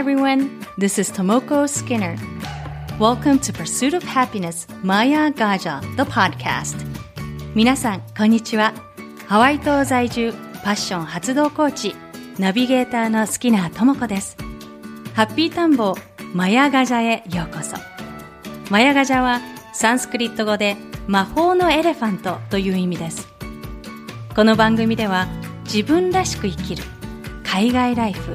everyone. This is Tomoko Skinner. Welcome to Pursuit of Happiness Maya Gaja, the podcast. 皆さん、こんにちは。ハワイ島在住、パッション発動コーチ、ナビゲーターのスキナーともこです。ハッピータンボマヤガジャへようこそ。マヤガジャはサンスクリット語で魔法のエレファントという意味です。この番組では自分らしく生きる海外ライフ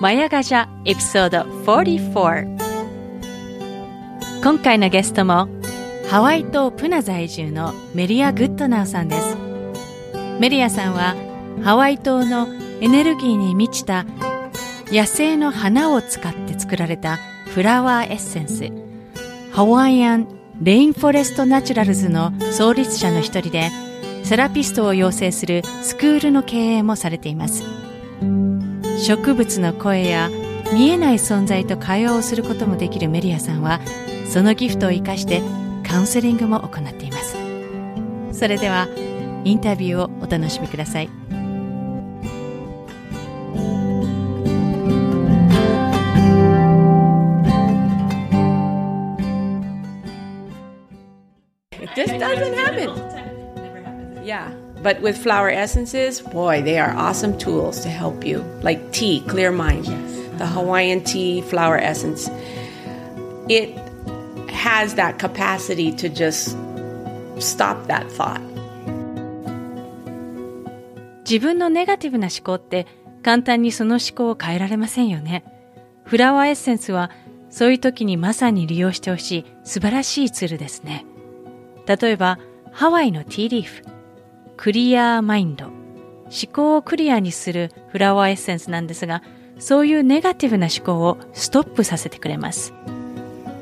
マヤガジャエピソード44今回のゲストもハワイ島プナ在住のメリア・グッドナウさんです。メリアさんはハワイ島のエネルギーに満ちた野生の花を使って作られたフラワーエッセンス。ハワイアン・レインフォレスト・ナチュラルズの創立者の一人でセラピストを養成するスクールの経営もされています。植物の声や見えない存在と会話をすることもできるメリアさんはそのギフトを生かしてカウンセリングも行っていますそれではインタビューをお楽しみください This doesn't happen. Yeah. But with flower essences, boy, they are awesome tools to help you. Like tea, clear mind. Yes. The Hawaiian tea flower essence. It has that capacity to just stop that thought. 自分のネガティブな思考って簡単にその思考を変えられませんよね。フラワーエッセンスはそういう時にまさに利用してほしい素晴らしいツールですね。例えば、ハワイのティーリーフ。クリアーマインド、思考をクリアにするフラワーエッセンスなんですが、そういうネガティブな思考をストップさせてくれます。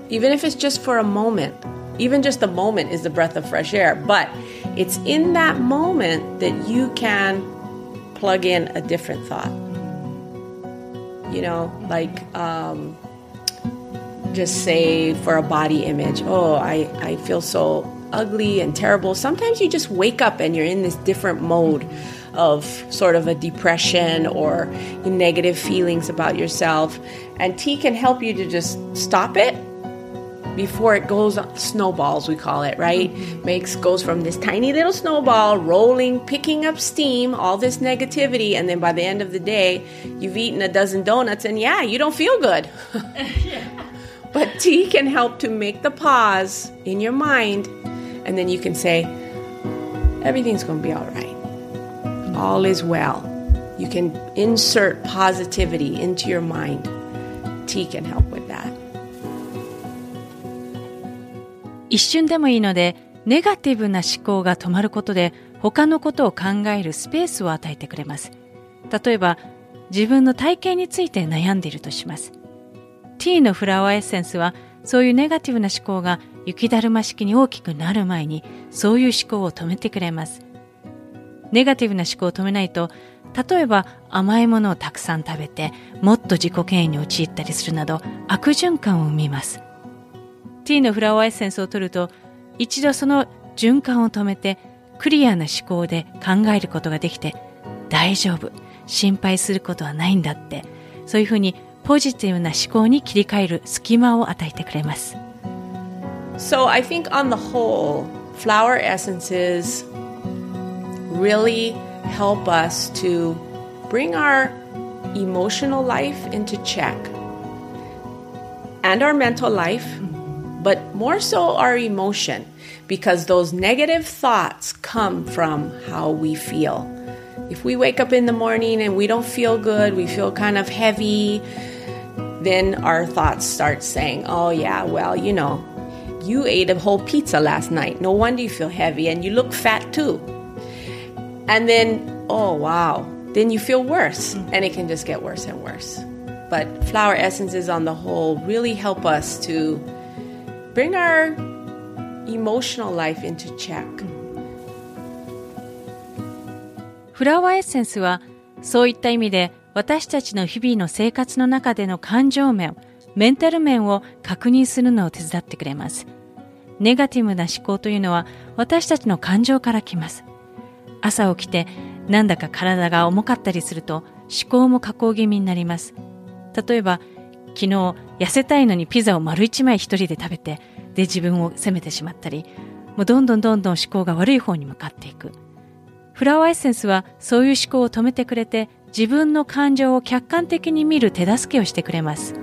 Even if it's just for a moment, even just a moment is the breath of fresh air, but it's in that moment that you can plug in a different thought. You know, like um, just say for a body image, oh, I, I feel so ugly and terrible, sometimes you just wake up and you're in this different mode of sort of a depression or negative feelings about yourself. And tea can help you to just stop it before it goes snowballs we call it right mm-hmm. makes goes from this tiny little snowball rolling picking up steam all this negativity and then by the end of the day you've eaten a dozen donuts and yeah you don't feel good yeah. But tea can help to make the pause in your mind and then you can say, everything's going to be all right. All is well. You can insert positivity into your mind. Tea can help with that. 一瞬でもいいので、ネガティブな思考が止まることで、他のことを考えるスペースを与えてくれます。例えば、自分の体型について悩んでいるとします。ティーのフラワーエッセンスは、そういうネガティブな思考が雪だるま式に大きくなる前にそういう思考を止めてくれます。ネガティブな思考を止めないと、例えば甘いものをたくさん食べてもっと自己嫌悪に陥ったりするなど悪循環を生みます。ティーのフラワーエッセンスを取ると一度その循環を止めてクリアな思考で考えることができて大丈夫、心配することはないんだってそういうふうにポジティブな思考に切り替える隙間を与えてくれます。So I think on the whole, flower essences really help us to bring our emotional life into check and our mental life, but more so our emotion because those negative thoughts come from how we feel. If we wake up in the morning and we don't feel good, we feel kind of heavy, then our thoughts start saying, oh, yeah, well, you know, you ate a whole pizza last night. No wonder you feel heavy and you look fat too. And then, oh wow, then you feel worse and it can just get worse and worse. But flower essences on the whole really help us to bring our emotional life into check. フラワーエッセンスはそういった意味で 私たちの日々の生活の中での感情面、メンタル面を確認するのを手伝ってくれます。ネガティブな思考というのは私たちの感情から来ます。朝起きてなんだか体が重かったりすると思考も下降気味になります。例えば昨日痩せたいのにピザを丸一枚一人で食べてで自分を責めてしまったりもうどんどんどんどん思考が悪い方に向かっていく。フラワーエッセンスはそういう思考を止めてくれて自分の感情を客観的に見る手助けをしてくれます。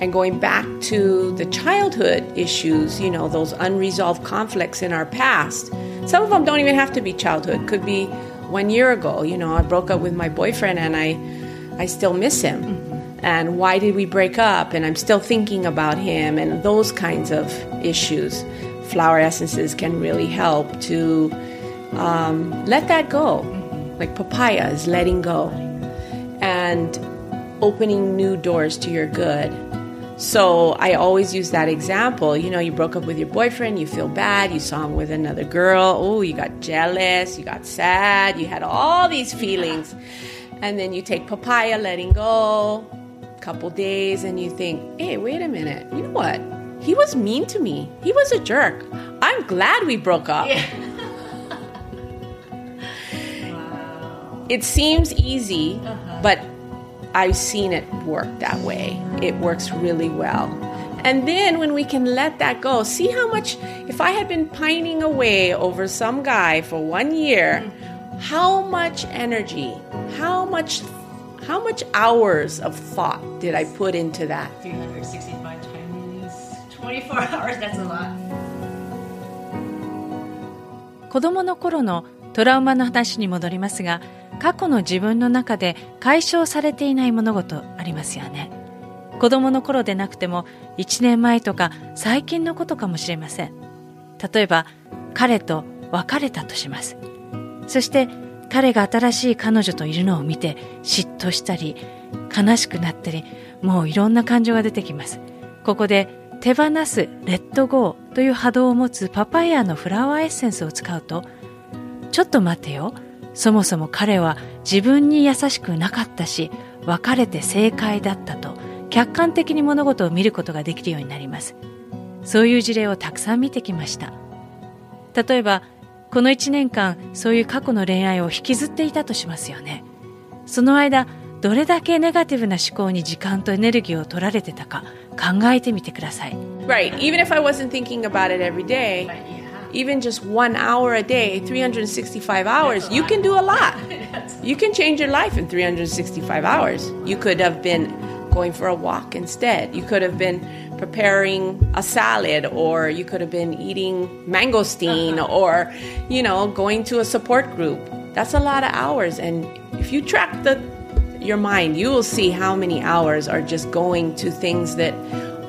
And going back to the childhood issues, you know, those unresolved conflicts in our past, some of them don't even have to be childhood. Could be one year ago, you know, I broke up with my boyfriend and I, I still miss him. Mm-hmm. And why did we break up? And I'm still thinking about him and those kinds of issues. Flower essences can really help to um, let that go. Like papaya is letting go and opening new doors to your good. So I always use that example. You know, you broke up with your boyfriend, you feel bad, you saw him with another girl. Oh, you got jealous, you got sad, you had all these feelings. And then you take papaya, letting go, a couple days, and you think, hey, wait a minute, you know what? He was mean to me. He was a jerk. I'm glad we broke up. Yeah. It seems easy, uh-huh. but I've seen it work that way. It works really well. And then when we can let that go, see how much, if I had been pining away over some guy for one year, how much energy, how much, how much hours of thought did I put into that? 365 times 24 hours, that's a lot. 子供の頃の トラウマの話に戻りますが、過去の自分の中で解消されていない物事ありますよね。子供の頃でなくても1年前とか最近のことかもしれません。例えば彼と別れたとします。そして彼が新しい彼女といるのを見て嫉妬したり悲しくなったりもういろんな感情が出てきます。ここで手放すレッドゴーという波動を持つパパイヤのフラワーエッセンスを使うとちょっと待てよ。そもそも彼は自分に優しくなかったし別れて正解だったと客観的に物事を見ることができるようになります。そういう事例をたくさん見てきました。例えばこの1年間そういう過去の恋愛を引きずっていたとしますよね。その間どれだけネガティブな思考に時間とエネルギーを取られてたか考えてみてください。Right, even if I wasn't thinking about it every day even just one hour a day, 365 hours, you can do a lot. You can change your life in 365 hours. You could have been going for a walk instead. You could have been preparing a salad, or you could have been eating mangosteen, uh-huh. or, you know, going to a support group. That's a lot of hours. And if you track the your mind, you will see how many hours are just going to things that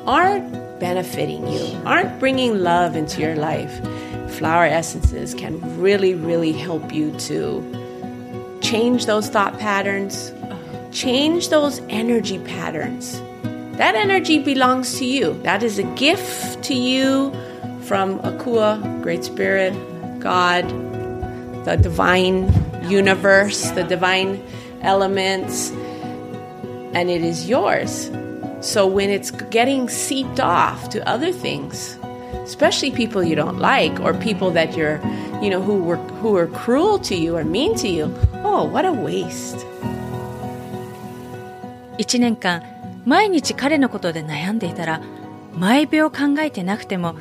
aren't benefiting you, aren't bringing love into your life flower essences can really, really help you to change those thought patterns, change those energy patterns. That energy belongs to you. That is a gift to you from Akua, Great Spirit, God, the divine universe, the divine elements, and it is yours. So when it's getting seeped off to other things, especially people you don't like or people that you're, you know, who were who are cruel to you or mean to you. Oh, what a waste. 1年間毎日彼のことで悩んでいたら毎秒考えてなくても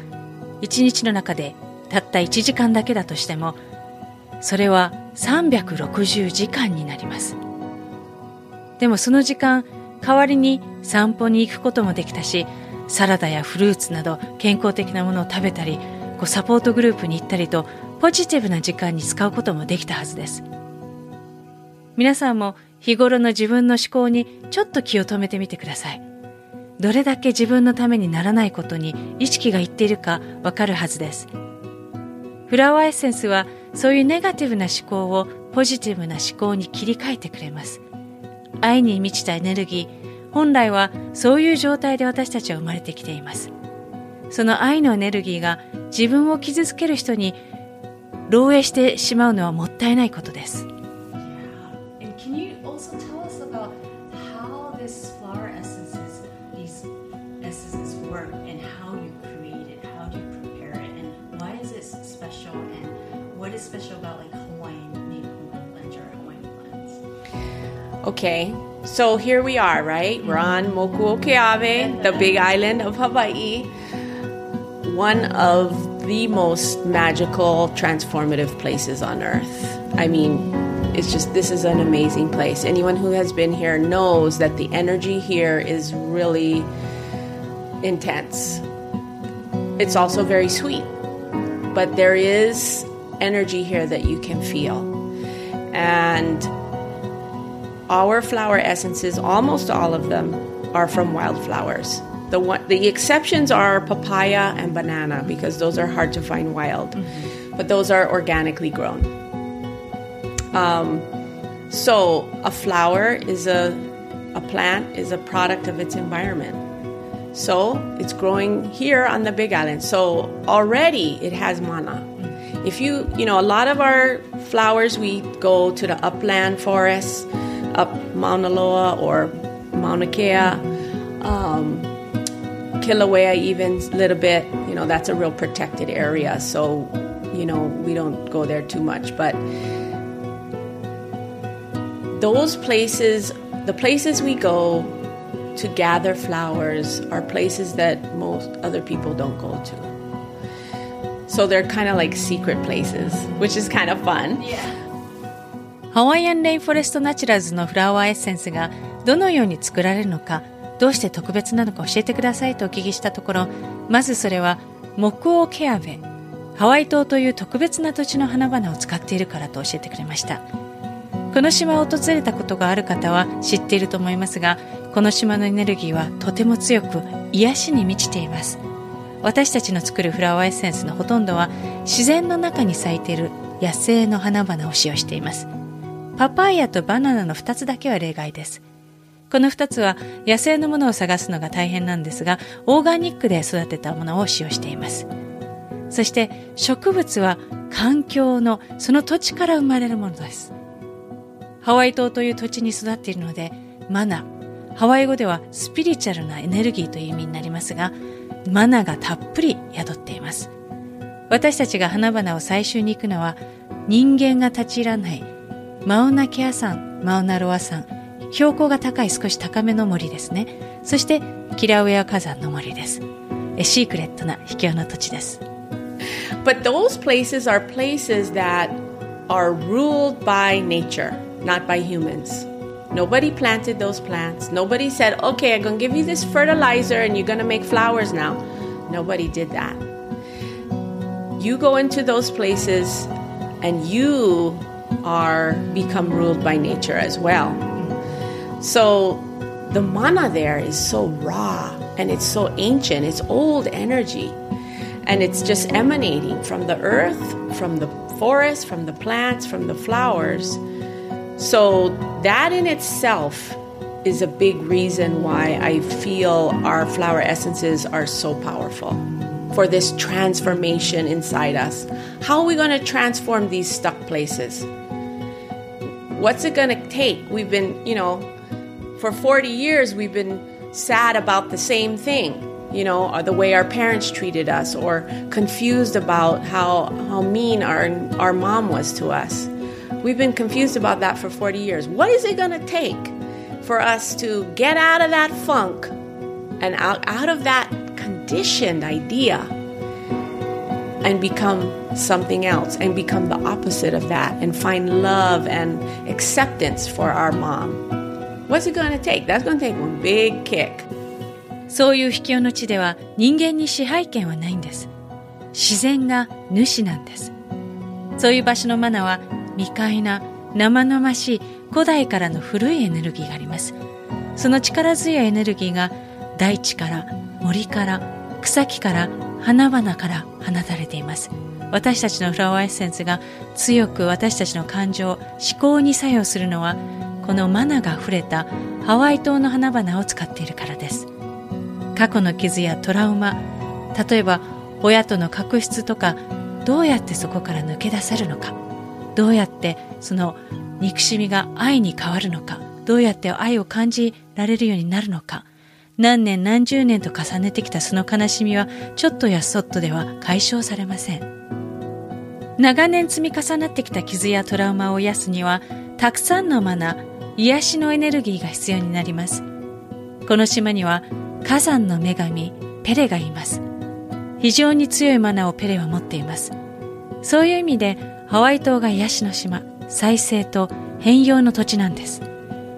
1日の中でたった1時間だけだとしてもそれは360時間になりますでもその時間代わりに散歩に行くこともできたしサラダやフルーツなど健康的なものを食べたりこうサポートグループに行ったりとポジティブな時間に使うこともできたはずです皆さんも日頃の自分の思考にちょっと気を止めてみてくださいどれだけ自分のためにならないことに意識がいっているかわかるはずです。フラワーエッセンスはそういうネガティブな思考をポジティブな思考に切り替えてくれます。愛に満ちたエネルギー、本来はそういう状態で私たちは生まれてきています。その愛のエネルギーが自分を傷つける人に漏洩してしまうのはもったいないことです。Okay, so here we are, right? We're on Mokuokeave, the big island of Hawaii. One of the most magical, transformative places on earth. I mean, it's just, this is an amazing place. Anyone who has been here knows that the energy here is really intense. It's also very sweet, but there is energy here that you can feel. And our flower essences, almost all of them, are from wildflowers. The one, the exceptions are papaya and banana because those are hard to find wild, mm-hmm. but those are organically grown. Um, so a flower is a a plant is a product of its environment. So it's growing here on the Big Island. So already it has mana. If you, you know, a lot of our flowers, we go to the upland forests up Mauna Loa or Mauna Kea, um, Kilauea even a little bit. You know, that's a real protected area, so you know we don't go there too much. But those places, the places we go to gather flowers, are places that most other people don't go to. So they're kind of like secret places, which is kind of fun. Yeah. ハワイアンレインフォレストナチュラルズのフラワーエッセンスがどのように作られるのか、どうして特別なのか教えてくださいとお聞きしたところ、まずそれは Moku o Keawe、ハワイ島という特別な土地の花々を使っているからと教えてくれました。この島を訪れたことがある方は知っていると思いますが、この島のエネルギーはとても強く癒しに満ちています。私たちの作るフラワーエッセンスのほとんどは自然の中に咲いている野生の花々を使用しています。パパイヤとバナナの2つだけは例外です。この2つは野生のものを探すのが大変なんですが、オーガニックで育てたものを使用しています。そして植物は環境のその土地から生まれるものです。ハワイ島という土地に育っているので、マナ、ハワイ語ではスピリチュアルなエネルギーという意味になりますが、マナがたっぷり宿っています。私たちが花々を採集に行くのは人間が立ち入らないマウナケア山、マウナロア山、標高が高い少し高めの森ですね。そしてキラウエア火山の森です。シークレットな秘境の土地です。But those places are places that are ruled by nature, not by humans. Nobody planted those plants. Nobody said, okay, I'm going to give you this fertilizer and you're going to make flowers now. Nobody did that. You go into those places and you are become ruled by nature as well. So the mana there is so raw and it's so ancient, it's old energy. And it's just emanating from the earth, from the forest, from the plants, from the flowers. So that in itself is a big reason why I feel our flower essences are so powerful for this transformation inside us. How are we going to transform these stuck places? What's it going to take? We've been, you know, for 40 years, we've been sad about the same thing, you know, or the way our parents treated us, or confused about how, how mean our, our mom was to us. We've been confused about that for 40 years. What is it going to take for us to get out of that funk and out, out of that conditioned idea and become something else and become the opposite of that and find love and acceptance for our mom. What's it going to take? That's going to take one big kick. そういう秘境の地では人間に支配権はないんです。自然が主なんです。そういう場所のマナは未開な生々しい古代からの古いエネルギーがあります。その力強いエネルギーが大地から森から草木から花々から放たれています。私たちのフラワーエッセンスが強く私たちの感情思考に作用するのはこのマナが溢れたハワイ島の花々を使っているからです。過去の傷やトラウマ例えば親との確執とかどうやってそこから抜け出せるのかどうやってその憎しみが愛に変わるのかどうやって愛を感じられるようになるのか何年何十年と重ねてきたその悲しみはちょっとやそっとでは解消されません。長年積み重なってきた傷やトラウマを癒すにはたくさんのマナ癒しのエネルギーが必要になります。この島には火山の女神ペレがいます。非常に強いマナをペレは持っています。そういう意味でハワイ島が癒しの島再生と変容の土地なんです。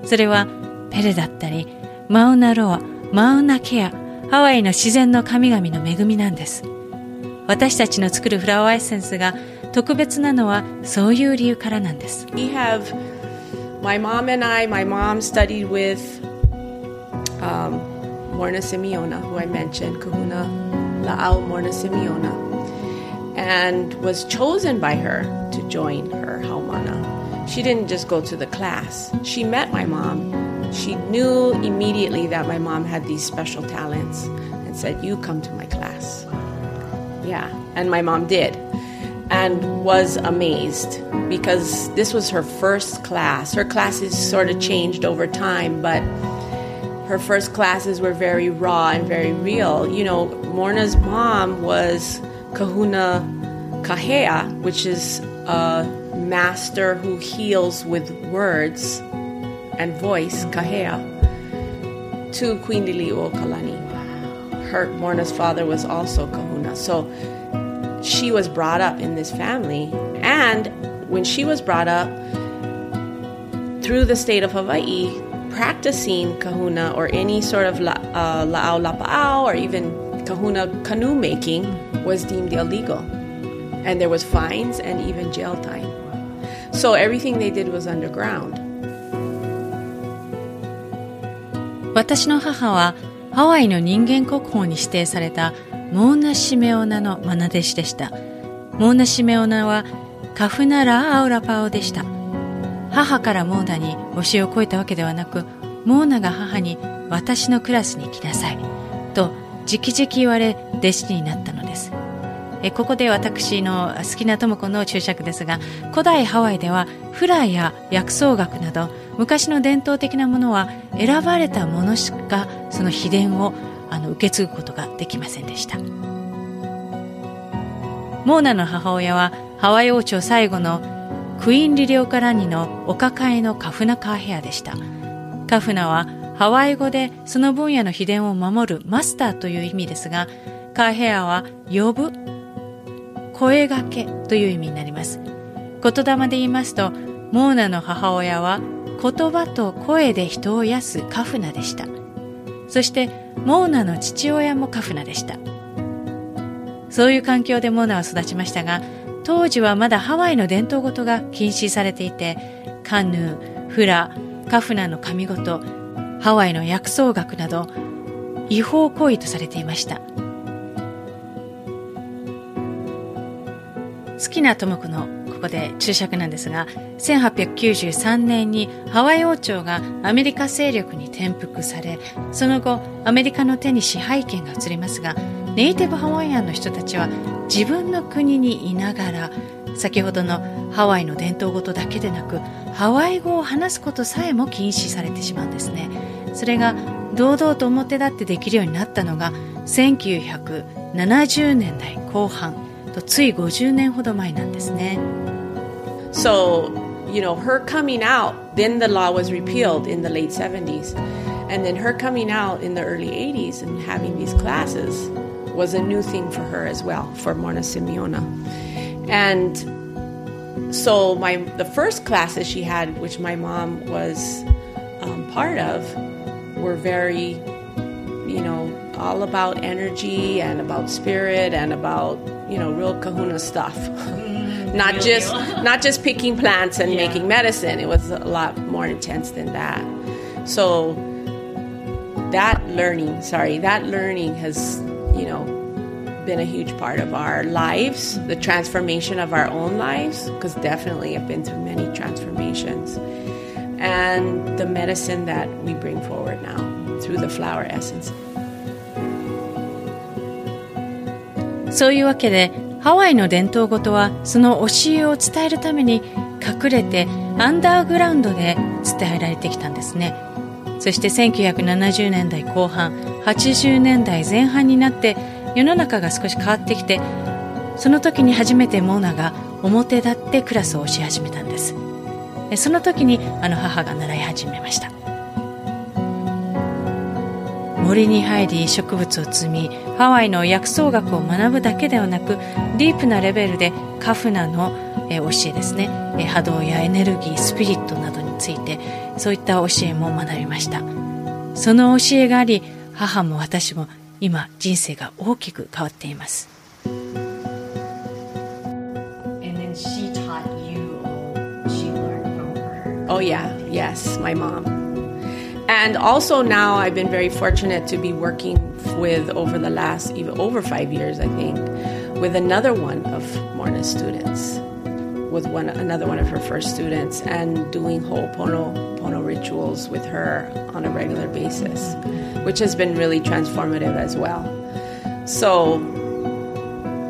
それはペレだったりマウナロアマウナケアハワイの自然の神々の恵みなんです私たちの作るフラワーエッセンスが特別なのはそういう理由からなんです We have my mom and I my mom studied with um, Morna Simeona who I mentioned Kahuna La'au Morna Simeona and was chosen by her to join her Haumana she didn't just go to the class she met my mom she knew immediately that my mom had these special talents and said, You come to my class. Yeah, and my mom did and was amazed because this was her first class. Her classes sort of changed over time, but her first classes were very raw and very real. You know, Morna's mom was Kahuna Kahea, which is a master who heals with words and voice, Kahea, to Queen Liliuokalani. Her Morna's father was also Kahuna. So she was brought up in this family. And when she was brought up through the state of Hawaii, practicing kahuna or any sort of la, uh, la'au lapa'au or even kahuna canoe making was deemed illegal. And there was fines and even jail time. So everything they did was underground. 私の母はハワイの人間国宝に指定されたモーナ・シメオナの愛弟子でした。モーナ・シメオナはカフナラ・アウラパオでした。母からモーナに教えを請えたわけではなくモーナが母に私のクラスに来なさいと直々言われ弟子になったのです。えここで私の好きな智子の注釈ですが古代ハワイではフラや薬草学など昔の伝統的なものは選ばれたものしかその秘伝をあの受け継ぐことができませんでした。モーナの母親はハワイ王朝最後のクイーン・リリオカラニのお抱えのカフナカーヘアでした。カフナはハワイ語でその分野の秘伝を守るマスターという意味ですがカーヘアは呼ぶ声がけという意味になります。言霊で言いますとモーナの母親は言葉と声で人を癒すカフナでした。そしてモーナの父親もカフナでした。そういう環境でモーナは育ちましたが当時はまだハワイの伝統事が禁止されていてカヌーフラカフナの神事ハワイの薬草学など違法行為とされていました。好きな智子のここで注釈なんですが1893年にハワイ王朝がアメリカ勢力に転覆されその後アメリカの手に支配権が移りますがネイティブハワイアンの人たちは自分の国にいながら先ほどのハワイの伝統事だけでなくハワイ語を話すことさえも禁止されてしまうんですね。それが堂々と表立ってできるようになったのが1970年代後半。とつい50年ほど前なんですね So, you know, her coming out, then the law was repealed in the late 70s. And then her coming out in the early 80s and having these classes was a new thing for her as well, for Morna Simeona. And so my the first classes she had, which my mom was um, part of, were very, you know, all about energy and about spirit and about, you know, real kahuna stuff. Mm-hmm. not Real just deal. not just picking plants and Yeah. making medicine. It was a lot more intense than that. So that learning, sorry, that learning has, you know, been a huge part of our lives, the transformation of our own lives, because definitely I've been through many transformations, and the medicine that we bring forward now through the flower essence. そういうわけでハワイの伝統ごとはその教えを伝えるために隠れてアンダーグラウンドで伝えられてきたんですね。そして1970年代後半80年代前半になって世の中が少し変わってきてその時に初めてモーナが表立ってクラスを教え始めたんです。その時にあの母が習い始めました。森に入り植物を摘みハワイの薬草学を学ぶだけではなくディープなレベルでカフナの教えですね。波動やエネルギースピリットなどについてそういった教えも学びました。その教えがあり母も私も今人生が大きく変わっています。Oh yeah, yes, my mom. And also now I've been very fortunate to be working with over the last even over five years, I think, with another one of Morna's students, with one another one of her first students, and doing Ho'oponopono rituals with her on a regular basis, which has been really transformative as well. So,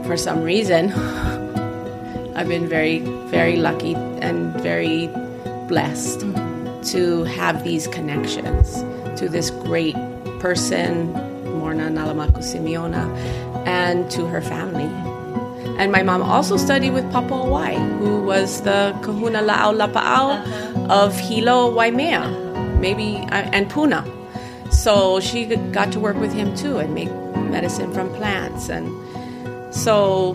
for some reason, I've been very, very lucky and very blessed to have these connections to this great person, Morna Nalamaku Simeona, and to her family. And my mom also studied with Papa Wai, who was the kahuna la'au lapa'au of Hilo Waimea, maybe, uh, and Puna. So she got to work with him too and make medicine from plants. And so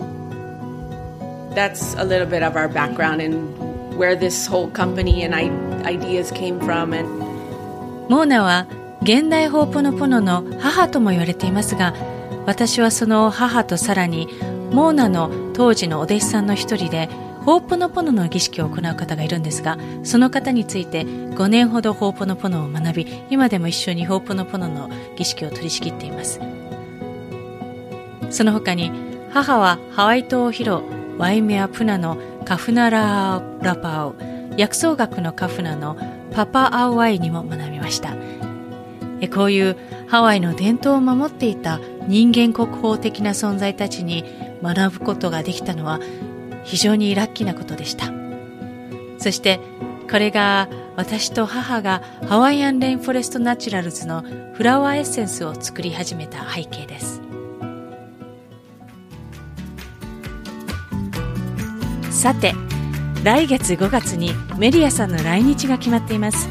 that's a little bit of our background and where this whole company and ideas came from. And モーナは現代ホーポノポノの母とも言われていますが、私はその母とさらにモーナの当時のお弟子さんの一人で、ホーポノポノの儀式を行う方がいるんですが、その方について5年ほどホーポノポノを学び、今でも一緒にホーポノポノの儀式を取り仕切っています。その他に、母はハワイ島を広、ワイメア・プナのカフナラ・ラパオ薬草学のカフナのパパ・アウアイにも学びました。こういうハワイの伝統を守っていた人間国宝的な存在たちに学ぶことができたのは非常にラッキーなことでした。そしてこれが私と母がハワイアンレインフォレストナチュラルズのフラワーエッセンスを作り始めた背景です。さて来月5月にメリアさんの来日が決まっています。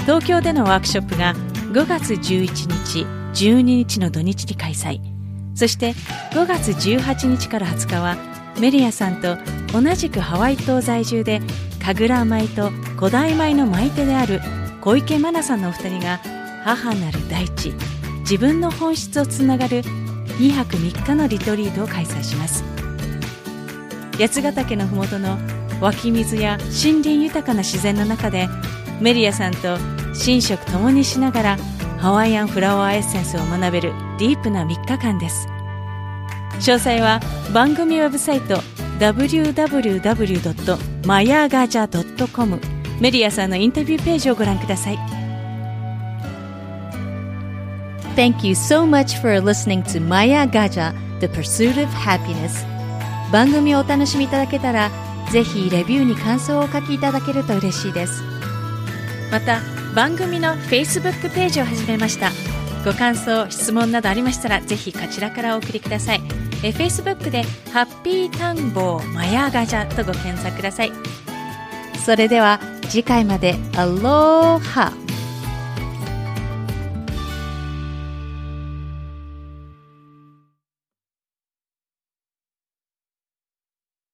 東京でのワークショップが5月11日12日の土日に開催。そして5月18日から20日はメリアさんと同じくハワイ島在住で神楽舞と古代舞の舞手である小池真奈さんのお二人が母なる大地自分の本質をつながる2泊3日のリトリートを開催します。八ヶ岳の麓の湧き水や森林豊かな自然の中でメリアさんと寝食ともにしながらハワイアンフラワーエッセンスを学べるディープな3日間です。詳細は番組ウェブサイト www.mayagaja.com メリアさんのインタビューページをご覧ください。Thank you so much for listening to Maya Gaja, The Pursuit of Happiness. 番組をお楽しみいただけたらぜひレビューに感想をお書きいただけると嬉しいです。また番組の Facebook ページを始めました。ご感想質問などありましたらぜひこちらからお送りください。え Facebook で「ハッピータンボーマヤガジャ」とご検索ください。それでは次回までアローハ